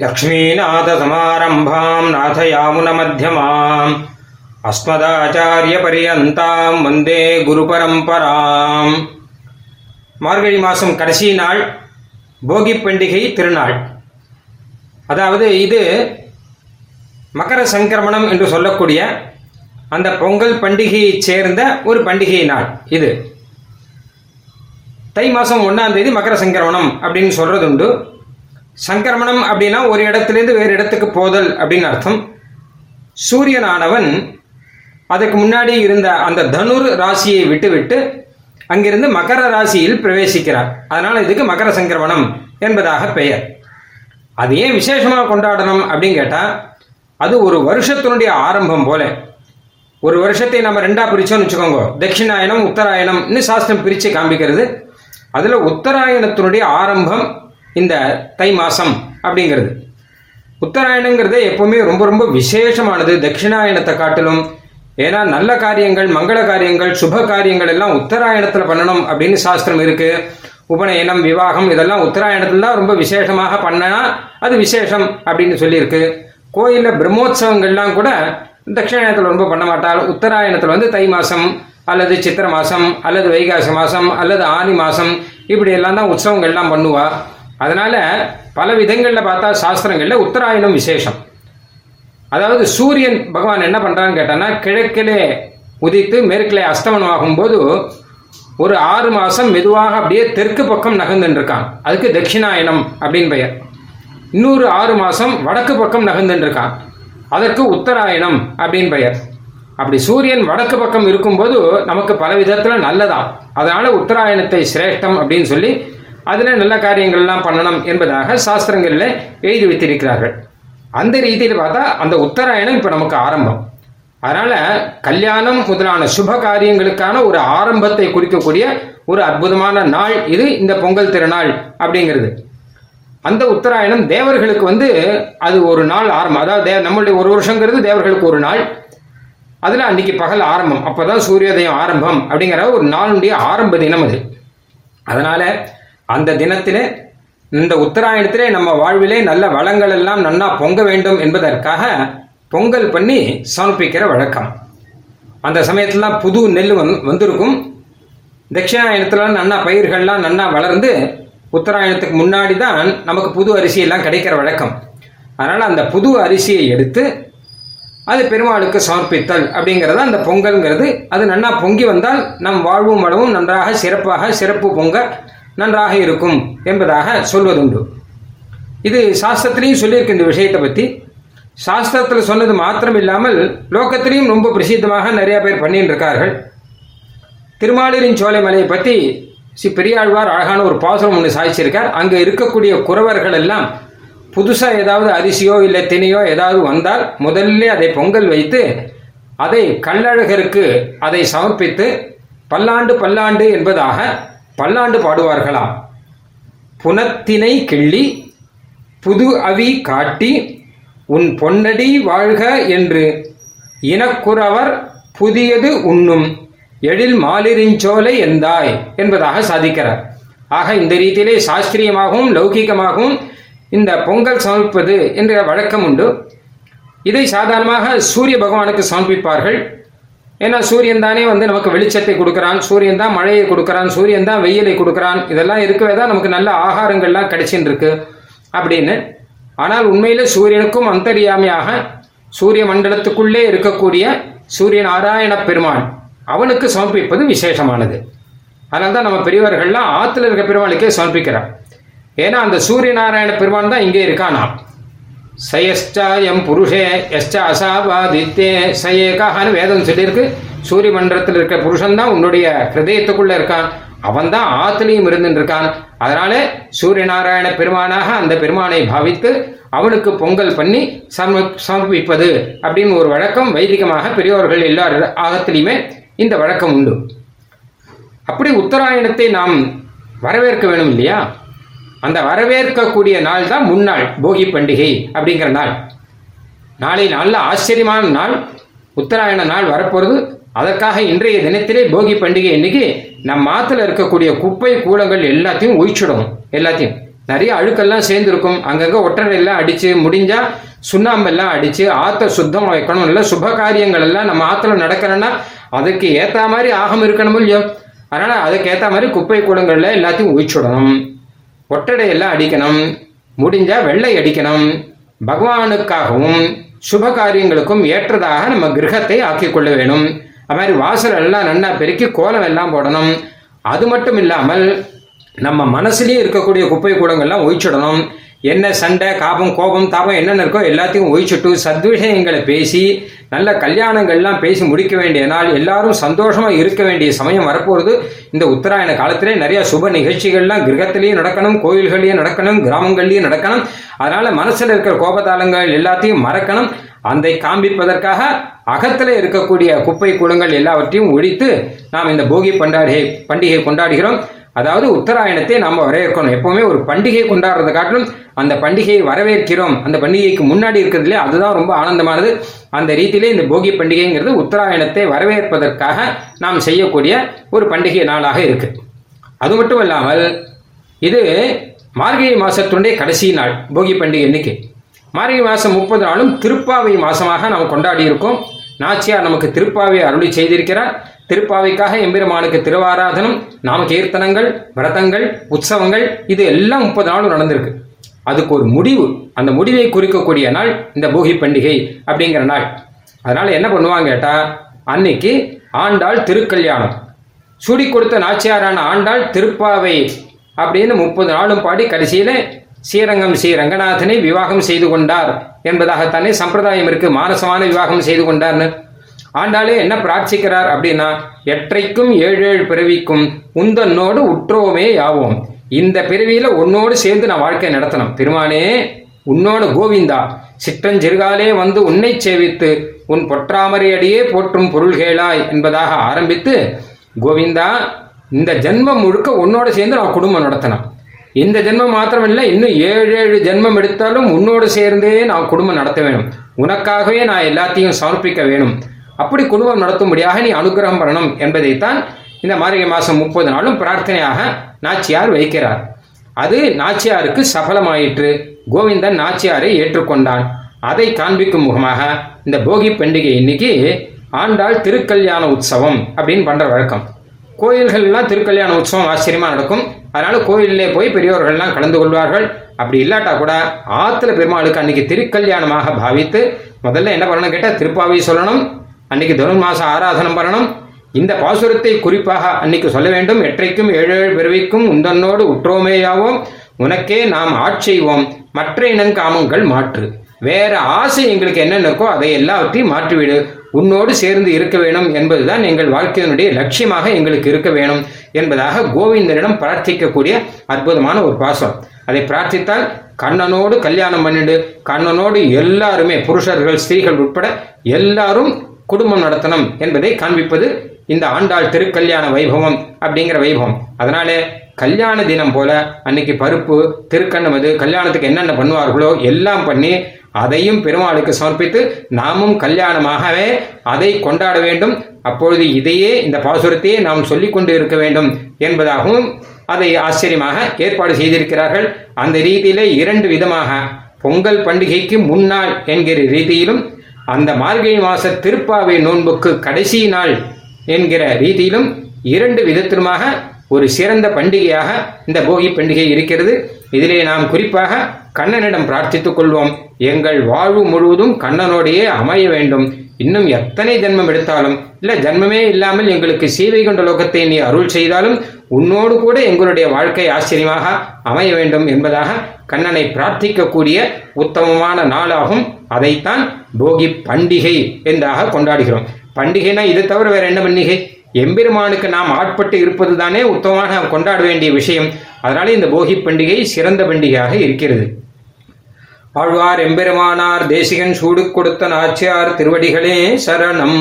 லக்ஷ்மீநாதசமாரம்பாம் நாதயாமுனமத்தியமாம் அஸ்மதாச்சாரியபரியந்தாம் வந்தே குரு பரம்பராம் மார்கழி மாதம் கடைசி நாள் போகி பண்டிகை திருநாள். அதாவது இது மகர சங்கிரமணம் என்று சொல்லக்கூடிய அந்த பொங்கல் பண்டிகையைச் சேர்ந்த ஒரு பண்டிகை நாள் இது. தை மாதம் ஒன்றாம் தேதி மகர சங்கிரமணம் அப்படின்னு சொல்கிறது உண்டு சங்கிரமணம் அப்படின்னா ஒரு இடத்துலேருந்து வேறு இடத்துக்கு போதல் அப்படின்னு அர்த்தம். சூரியனானவன் அதுக்கு முன்னாடி இருந்த அந்த தனுர் ராசியை விட்டுவிட்டு அங்கிருந்து மகர ராசியில் பிரவேசிக்கிறார். அதனால இதுக்கு மகர சங்கிரமணம் என்பதாக பெயர். அது ஏன் விசேஷமாக கொண்டாடணும் அப்படின்னு கேட்டால் அது ஒரு வருஷத்தினுடைய ஆரம்பம் போல. ஒரு வருஷத்தை நம்ம ரெண்டா பிரிச்சோம்னு வச்சுக்கோங்க. தட்சிணாயனம் உத்தராயணம்னு சாஸ்திரம் பிரித்து காமிக்கிறது அதில் உத்தராயணத்தினுடைய ஆரம்பம் இந்த தை மாசம் அப்படிங்கிறது. உத்தராயணங்கிறது எப்பவுமே ரொம்ப ரொம்ப விசேஷமானது. தட்சிணாயணத்தை காட்டிலும் ஏன்னா நல்ல காரியங்கள் மங்கள காரியங்கள் சுப காரியங்கள் எல்லாம் உத்தராயணத்தில் பண்ணணும் அப்படின்னு சாஸ்திரம் இருக்கு. உபநயனம் விவாகம் இதெல்லாம் உத்தராயணத்துல தான் ரொம்ப விசேஷமாக பண்ணனா அது விசேஷம் அப்படின்னு சொல்லியிருக்கு. கோயிலில் பிரம்மோத்சவங்கள்லாம் கூட தட்சிணாயணத்தில் ரொம்ப பண்ண மாட்டாள். உத்தராயணத்தில் வந்து தை மாசம் அல்லது சித்திர மாசம் அல்லது வைகாசி மாசம் அல்லது ஆனி மாசம் இப்படி எல்லாம் தான் உற்சவங்கள்லாம் பண்ணுவா. அதனால பல விதங்களில் பார்த்தா சாஸ்திரங்களில் உத்தராயணம் விசேஷம். அதாவது சூரியன் பகவான் என்ன பண்ணுறான்னு கேட்டான்னா கிழக்கிலே உதித்து மேற்கிலே அஸ்தமனம் ஆகும்போது ஒரு ஆறு மாதம் மெதுவாக அப்படியே தெற்கு பக்கம் நகர்ந்துட்டு இருக்கான் அதுக்கு தட்சிணாயனம் அப்படின்னு பெயர். இன்னொரு ஆறு மாதம் வடக்கு பக்கம் நகர்ந்துட்டு அதற்கு உத்தராயணம் அப்படின்னு பெயர். அப்படி சூரியன் வடக்கு பக்கம் இருக்கும்போது நமக்கு பல விதத்தில் நல்லதான் அதனால உத்தராயணத்தை சிரேஷ்டம் அப்படின்னு சொல்லி அதில் நல்ல காரியங்கள்லாம் பண்ணணும் என்பதாக சாஸ்திரங்களில் எழுதி வைத்திருக்கிறார்கள். அந்த ரீதியில் பார்த்தா அந்த உத்தராயணம் இப்போ நமக்கு ஆரம்பம். அதனால கல்யாணம் முதலான சுப காரியங்களுக்கான ஒரு ஆரம்பத்தை குறிக்கக்கூடிய ஒரு அற்புதமான நாள் இது இந்த பொங்கல் திருநாள் அப்படிங்கிறது. அந்த உத்தராயணம் தேவர்களுக்கு வந்து அது ஒரு நாள் ஆரம்பம். அதாவது தே- நம்மளுடைய ஒரு வருஷங்கிறது தேவர்களுக்கு ஒரு நாள். அதில் அன்னைக்கு பகல் ஆரம்பம். அப்போதான் சூரியோதயம் ஆரம்பம் அப்படிங்கிற ஒரு நாளுடைய ஆரம்ப தினம் அது. அதனால அந்த தினத்திலே இந்த உத்தராயணத்திலே நம்ம வாழ்விலே நல்ல வளங்கள் எல்லாம் நன்னா பொங்க வேண்டும் என்பதற்காக பொங்கல் பண்ணி சமர்ப்பிக்கிற வழக்கம். அந்த சமயத்துலாம் புது நெல் வந்து வந்திருக்கும். தட்சிணாயனத்துல நன்னா பயிர்கள்லாம் நன்னா வளர்ந்து உத்தராயணத்துக்கு முன்னாடி தான் நமக்கு புது அரிசி எல்லாம் கிடைக்கிற வழக்கம். அதனால அந்த புது அரிசியை எடுத்து அது பெருமாளுக்கு சமர்ப்பித்தல் அப்படிங்கிறது அந்த பொங்கல்ங்கிறது. அது நன்னா பொங்கி வந்தால் நம் வாழ்வும் வளவும் நன்றாக சிறப்பாக சிறப்பு பொங்க நன்றாக இருக்கும் என்பதாக சொல்வதுண்டு. இது சாஸ்திரத்திலையும் சொல்லியிருக்கு இந்த விஷயத்தை பற்றி சாஸ்திரத்தில் சொன்னது மாத்திரம் இல்லாமல் லோகத்திலையும் ரொம்ப பிரசித்தமாக நிறைய பேர் பண்ணிட்டு இருக்கார்கள் திருமாலிரின் சோலை மலையை பற்றி ஸ்ரீ பெரியாழ்வார் அழகான ஒரு பாசுரம் ஒன்று சாதிச்சிருக்கார். அங்கே இருக்கக்கூடிய குறவர்கள் எல்லாம் புதுசாக ஏதாவது அரிசியோ இல்லை தினையோ ஏதாவது வந்தால் முதல்ல அதை பொங்கல் வைத்து அதை கள்ளழகருக்கு அதை சமர்ப்பித்து பல்லாண்டு பல்லாண்டு என்பதாக பல்லாண்டு பாடுவார்களாம். புனத்தினை கிள்ளி புது அவி காட்டி உன் பொன்னடி வாழ்க என்று இனக்குறவர் புதியது உண்ணும். எழில் மாலிரிஞ்சோலை எந்தாய் என்பதாக சாதிக்கிறார். ஆக இந்த ரீதியிலே சாஸ்திரியமாகவும் லௌகீகமாகவும் இந்த பொங்கல் சமர்ப்பது என்ற வழக்கம் உண்டு. இதை சாதாரணமாக சூரிய பகவானுக்கு சமர்ப்பிப்பார்கள் ஏன்னா சூரியன் தானே வந்து நமக்கு வெளிச்சத்தை கொடுக்குறான் சூரியன் தான் மழையை கொடுக்குறான் சூரியன் தான் வெயிலை கொடுக்குறான். இதெல்லாம் இருக்கவே தான் நமக்கு நல்ல ஆகாரங்கள்லாம் கிடைச்சின்னு இருக்கு அப்படின்னு. ஆனால் உண்மையில சூரியனுக்கும் அந்தரியாமையாக சூரிய மண்டலத்துக்குள்ளே இருக்கக்கூடிய சூரிய நாராயண பெருமான் அவனுக்கு சமர்ப்பிப்பது விசேஷமானது. அதனால தான் நம்ம பெரியவர்கள்லாம் ஆத்துல இருக்க பெருமாளுக்கே சமர்ப்பிக்கிறான் ஏன்னா அந்த சூரிய நாராயண பெருமான் தான் இங்கே இருக்கானா சயஸ்டாயம் புருஷே எஸ்ட அசாபாதித்தே சயேகான்னு வேதம் சொல்லியிருக்கு. சூரிய மண்டலத்தில் இருக்க புருஷன் தான் உன்னுடைய ஹிரதயத்துக்குள்ளே இருக்கான். அவன் தான் ஆத்துலையும் இருந்துட்டு இருக்கான். அதனால சூரிய நாராயண பெருமானாக அந்த பெருமானை பாவித்து அவனுக்கு பொங்கல் பண்ணி சம சமர்ப்பிப்பது அப்படின்னு ஒரு வழக்கம் வைதிகமாக பெரியோர்கள் எல்லார் ஆகத்திலையுமே இந்த வழக்கம் உண்டு. அப்படி உத்தராயணத்தை நாம் வரவேற்க வேணும் இல்லையா? அந்த வரவேற்கக்கூடிய நாள் தான் முன்னாள் போகி பண்டிகை அப்படிங்கிற நாள். நாளை நல்ல ஆச்சரியமான நாள். உத்தராயண நாள் வரப்போகிறது அதற்காக இன்றைய தினத்திலே போகி பண்டிகை இன்னைக்கு நம் ஆத்துல இருக்கக்கூடிய குப்பை கூலங்கள் எல்லாத்தையும் ஒழிச்சுடணும். எல்லாத்தையும். நிறைய அழுக்கெல்லாம் சேர்ந்துருக்கும். அங்கங்க ஒட்டடை எல்லாம் அடிச்சு முடிஞ்சா சுண்ணாம்பெல்லாம் அடிச்சு ஆத்த சுத்தம் வைக்கணும். இல்லை சுப காரியங்கள் எல்லாம் நம்ம ஆத்துல நடக்கிறோன்னா அதுக்கு ஏத்த மாதிரி ஆகம் இருக்கணும் இல்லையோ அதனால அதுக்கு ஏத்த மாதிரி குப்பை கூடங்கள்ல எல்லாத்தையும் ஒழிச்சுடணும். ஒட்டடையெல்லாம் அடிக்கணும். முடிஞ்சா வெள்ளை அடிக்கணும். பகவானுக்காகவும் சுப காரியங்களுக்கும் ஏற்றதாக நம்ம கிரகத்தை ஆக்கிக்கொள்ள வேணும். அது மாதிரி வாசல் எல்லாம் நல்லா பெருக்கி கோலம் எல்லாம் போடணும். அது மட்டும் இல்லாமல் நம்ம மனசுலேயே இருக்கக்கூடிய குப்பை கூடங்கள்லாம் ஒழிச்சிடணும் என்ன சண்டை காபம் கோபம் தாபம் என்னென்ன இருக்கோ எல்லாத்தையும் ஒழிச்சுட்டு சத்விஷயங்களை பேசி நல்ல கல்யாணங்கள்லாம் பேசி முடிக்க வேண்டிய நாள் எல்லாரும் சந்தோஷமா இருக்க வேண்டிய சமயம் வரப்போகிறது இந்த உத்தராயண காலத்திலே நிறைய சுப நிகழ்ச்சிகள்லாம் கிரகத்திலையும் நடக்கணும் கோயில்கள்லையும் நடக்கணும் கிராமங்கள்லையும் நடக்கணும். அதனால மனசுல இருக்கிற கோபதாளங்கள் எல்லாத்தையும் மறக்கணும். அதை காண்பிப்பதற்காக அகத்துல இருக்கக்கூடிய குப்பை கூடங்கள் எல்லாவற்றையும் ஒழித்து நாம் இந்த போகி பண்டாடிகை பண்டிகை கொண்டாடுகிறோம். அதாவது உத்தராயணத்தை நாம் வரவேற்கணும். எப்பவுமே ஒரு பண்டிகை கொண்டாடுறதை காட்டிலும் அந்த பண்டிகையை வரவேற்கிறோம். அந்த பண்டிகைக்கு முன்னாடி இருக்கிறதுலே அதுதான் ரொம்ப ஆனந்தமானது. அந்த ரீதியிலே இந்த போகி பண்டிகைங்கிறது உத்தராயணத்தை வரவேற்பதற்காக நாம் செய்யக்கூடிய ஒரு பண்டிகை நாளாக இருக்கு. அது மட்டும் இல்லாமல் இது மார்கழி மாசத்துடைய கடைசி நாள் போகி பண்டிகை இன்னைக்கு மார்கழி மாசம் முப்பது நாளும் திருப்பாவை மாசமாக நாம் கொண்டாடி இருக்கோம் நாச்சியார் நமக்கு திருப்பாவை அருளி செய்திருக்கிறார். திருப்பாவைக்காக எம்பெருமானுக்கு திருவாராதனம் நாம கீர்த்தனங்கள் விரதங்கள் உற்சவங்கள் இது எல்லாம் முப்பது நாளும் நடந்திருக்கு. அதுக்கு ஒரு முடிவு அந்த முடிவை குறிக்கக்கூடிய நாள் இந்த போகி பண்டிகை அப்படிங்கிற நாள். அதனால என்ன பண்ணுவாங்க கேட்டா அன்னைக்கு ஆண்டாள் திருக்கல்யாணம். சுடி கொடுத்த நாச்சியாரான ஆண்டாள் திருப்பாவை அப்படின்னு முப்பது நாளும் பாடி கடைசியில ஸ்ரீரங்கம் ஸ்ரீ ரங்கநாதனை விவாகம் செய்து கொண்டார் என்பதாகத்தானே சம்பிரதாயம் இருக்கு. மானசமான விவாகம் செய்து கொண்டார்னு. ஆண்டாளே என்ன பிரார்த்திக்கிறார் அப்படின்னா எற்றைக்கும் ஏழு ஏழு பிறவிக்கும் உந்தன்னோடு உற்றோமே யாவோம். இந்த பிறவியில உன்னோடு சேர்ந்து நான் வாழ்க்கை நடத்தணும். பெருமானே உன்னோட கோவிந்தா சிற்றஞ்சிறுகாலே வந்து உன்னை சேவித்து உன் பொற்றாமரை அடியே போற்றும் பொருள்கேளாய் என்பதாக ஆரம்பித்து கோவிந்தா இந்த ஜென்மம் முழுக்க உன்னோட சேர்ந்து நான் குடும்பம் நடத்தணும். இந்த ஜென்மம் மாத்திரமில்லை இன்னும் ஏழு ஏழு ஜென்மம் எடுத்தாலும் உன்னோடு சேர்ந்தே நான் குடும்பம் நடத்த வேணும். உனக்காகவே நான் எல்லாத்தையும் சமர்ப்பிக்க வேணும். அப்படி குடும்பம் நடத்தும்படியாக நீ அனுகிரகம் பண்ணணும் என்பதைத்தான் இந்த மார்கழி மாதம் முப்பது நாளும் பிரார்த்தனையாக நாச்சியார் வைக்கிறார். அது நாச்சியாருக்கு சபலமாயிற்று. கோவிந்தன் நாச்சியாரை ஏற்றுக்கொண்டான். அதை காண்பிக்கும் முகமாக இந்த போகி பண்டிகை இன்னைக்கு ஆண்டாள் திருக்கல்யாண உற்சவம் அப்படின்னு பண்ற வழக்கம். கோயில்கள்லாம் திருக்கல்யாண உற்சவம் ஆச்சரியமா நடக்கும். அதனால கோயிலே போய் பெரியோர்கள்லாம் கலந்து கொள்வார்கள். அப்படி இல்லாட்டா கூட ஆத்துல பெருமாளுக்கு அன்னைக்கு திருக்கல்யாணமாக பாவித்து முதல்ல என்ன பண்ணணும் கேட்டால் திருப்பாவை சொல்லணும் அன்னைக்கு தனுர்மாச ஆராதனம் பண்ணணும். இந்த பாசுரத்தை குறிப்பாக அன்னைக்கு சொல்ல வேண்டும். எற்றைக்கும் ஏழு ஏழு பிறவிக்கும் உந்தன்னோடு உற்றோமேயாவோம். உனக்கே நாம் ஆட்செய்வோம் மற்ற இனங்காமங்கள் மாற்று. வேற ஆசை எங்களுக்கு என்னென்ன இருக்கோ அதை எல்லாவற்றையும் மாற்றிவிடு. உன்னோடு சேர்ந்து இருக்க வேணும் என்பதுதான் எங்கள் வாழ்க்கையினுடைய லட்சியமாக எங்களுக்கு இருக்க வேணும். என்பதாக கோவிந்தனிடம் பிரார்த்திக்கக்கூடிய அற்புதமான ஒரு பாசம். அதை பிரார்த்தித்தால் கண்ணனோடு கல்யாணம் பண்ணிடு கண்ணனோடு எல்லாருமே புருஷர்கள் ஸ்திரீகள் உட்பட எல்லாரும் குடும்பம் நடத்தணும் என்பதை காண்பிப்பது இந்த ஆண்டாள் திருக்கல்யாண வைபவம் அப்படிங்கிற வைபவம். அதனாலே கல்யாண தினம் போல அன்னைக்கு பருப்பு திருக்கண்ணமது கல்யாணத்துக்கு என்னென்ன பண்ணுவார்களோ எல்லாம் பண்ணி அதையும் பெருமாளுக்கு சமர்ப்பித்து நாமும் கல்யாணமாகவே அதை கொண்டாட வேண்டும். அப்பொழுது இதையே இந்த பாசுரத்தையே நாம் சொல்லிக் கொண்டு இருக்க வேண்டும் என்பதாகவும் அதை ஆச்சரியமாக ஏற்பாடு செய்திருக்கிறார்கள். அந்த ரீதியிலே இரண்டு விதமாக பொங்கல் பண்டிகைக்கு முன்னாள் என்கிற ரீதியிலும் அந்த மார்கழி மாச திருப்பாவை நோன்புக்கு கடைசி நாள் என்கிற ரீதியிலும் இரண்டு விதத்திலுமாக ஒரு சிறந்த பண்டிகையாக இந்த போகி பண்டிகை இருக்கிறது. இதிலே நாம் குறிப்பாக கண்ணனிடம் பிரார்த்தித்துக் கொள்வோம். எங்கள் வாழ்வு முழுவதும் கண்ணனோடையே அமைய வேண்டும். இன்னும் எத்தனை ஜென்மம் எடுத்தாலும் இல்ல ஜென்மமே இல்லாமல் எங்களுக்கு சீவை கொண்ட லோகத்தை நீ அருள் செய்தாலும் உன்னோடு கூட எங்களுடைய வாழ்க்கை ஆச்சரியமாக அமைய வேண்டும் என்பதாக கண்ணனை பிரார்த்திக்கக்கூடிய உத்தமமான நாளாகும். அதைத்தான் போகி பண்டிகை என்றாக கொண்டாடுகிறோம். பண்டிகைனா இது தவிர வேற என்ன பண்டிகை? எம்பெருமானுக்கு நாம் ஆட்பட்டு இருப்பது தானே உத்தமமாக நாம் கொண்டாட வேண்டிய விஷயம். அதனால இந்த போகி பண்டிகை சிறந்த பண்டிகையாக இருக்கிறது. ஆழ்வார் எம்பெருமானார் தேசிகன் சூடு கொடுத்த நாச்சியார் திருவடிகளே சரணம்.